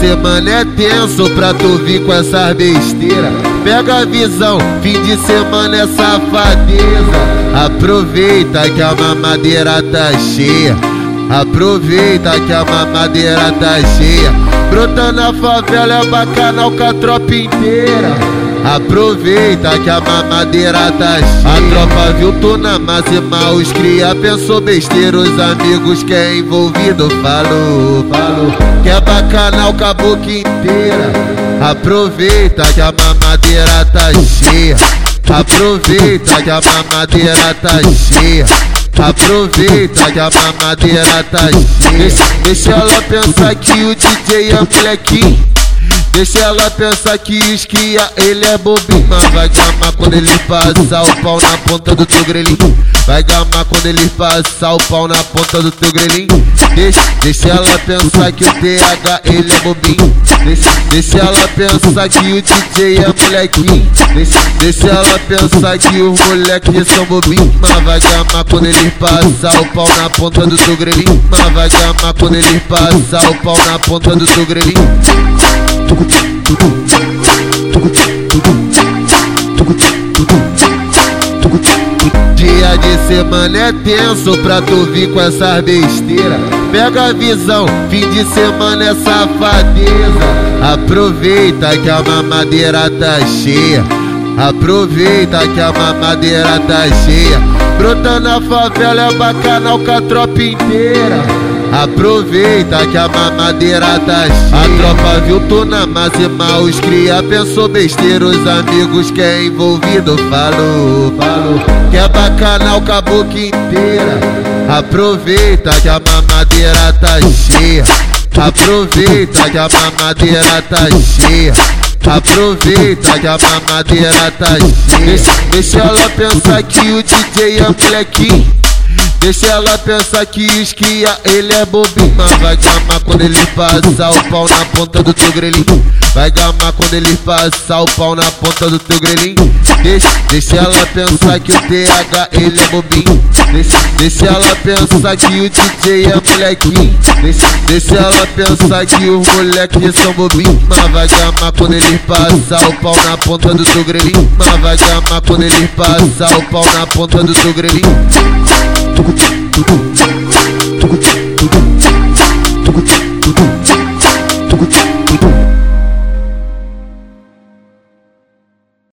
semana é tenso pra tu vir com essas besteiras. Pega a visão, fim de semana é safadeza. Aproveita que a mamadeira tá cheia. Aproveita que a mamadeira tá cheia. Brota na favela é bacanal com a tropa inteira. Aproveita que a mamadeira tá cheia. A tropa viu tu na máxima, os cria pensou besteira, os amigos que é envolvido falou, falou. Que é bacanal boca inteira. Aproveita que a mamadeira tá cheia. Aproveita que a mamadeira tá cheia. Aproveita que a mamadeira tá cheia. Deixa, deixa ela pensar que o DJ é molequinho. Deixa ela pensar que esquia, ele é bobinho. Mas vai gamar quando ele passar o pau na ponta do teu grelhinho Vai gamar quando ele passar o pau na ponta do teu grelhinho Deixa, deixa ela pensar que o TH ele é bobinho. Deixa, deixa ela pensar que o DJ é molequinho. Deixa, deixa ela pensar que os moleques são bobinhos. Mas vai gamar quando ele passar o pau na ponta do teu grelhinho Mas vai gamar quando ele passar o pau na ponta do teu grelhinho Dia de semana é tenso pra tu vir com essas besteiras. Pega a visão, fim de semana é safadeza. Aproveita que a mamadeira tá cheia. Aproveita que a mamadeira tá cheia. Brota na favela é bacanal com a tropa inteira. Aproveita que a mamadeira tá cheia. A tropa viu tu na máxima, os cria pensou besteira, os amigos que é envolvido falou, falou. Que é a boca inteira. Aproveita que a mamadeira tá cheia. Aproveita que a mamadeira tá cheia. Aproveita que a mamadeira tá cheia. Deixa, deixa ela pensar que o DJ é molequinho. Deixa ela pensar que esquia, ele é bobinho. Mas vai gamar quando ele passar o pau na ponta do teu grelhinho Vai gamar quando ele passar o pau na ponta do teu grelhinho Deixa, deixa ela pensar que o TH ele é bobinho. Deixa, deixa ela pensar que o DJ é molequinho. Deixa, deixa ela pensar que os moleques são bobinhos Mas vai gamar quando ele passar o pau na ponta do teu grelhinho Mas vai gamar quando ele passar o pau na ponta do teu grelhinho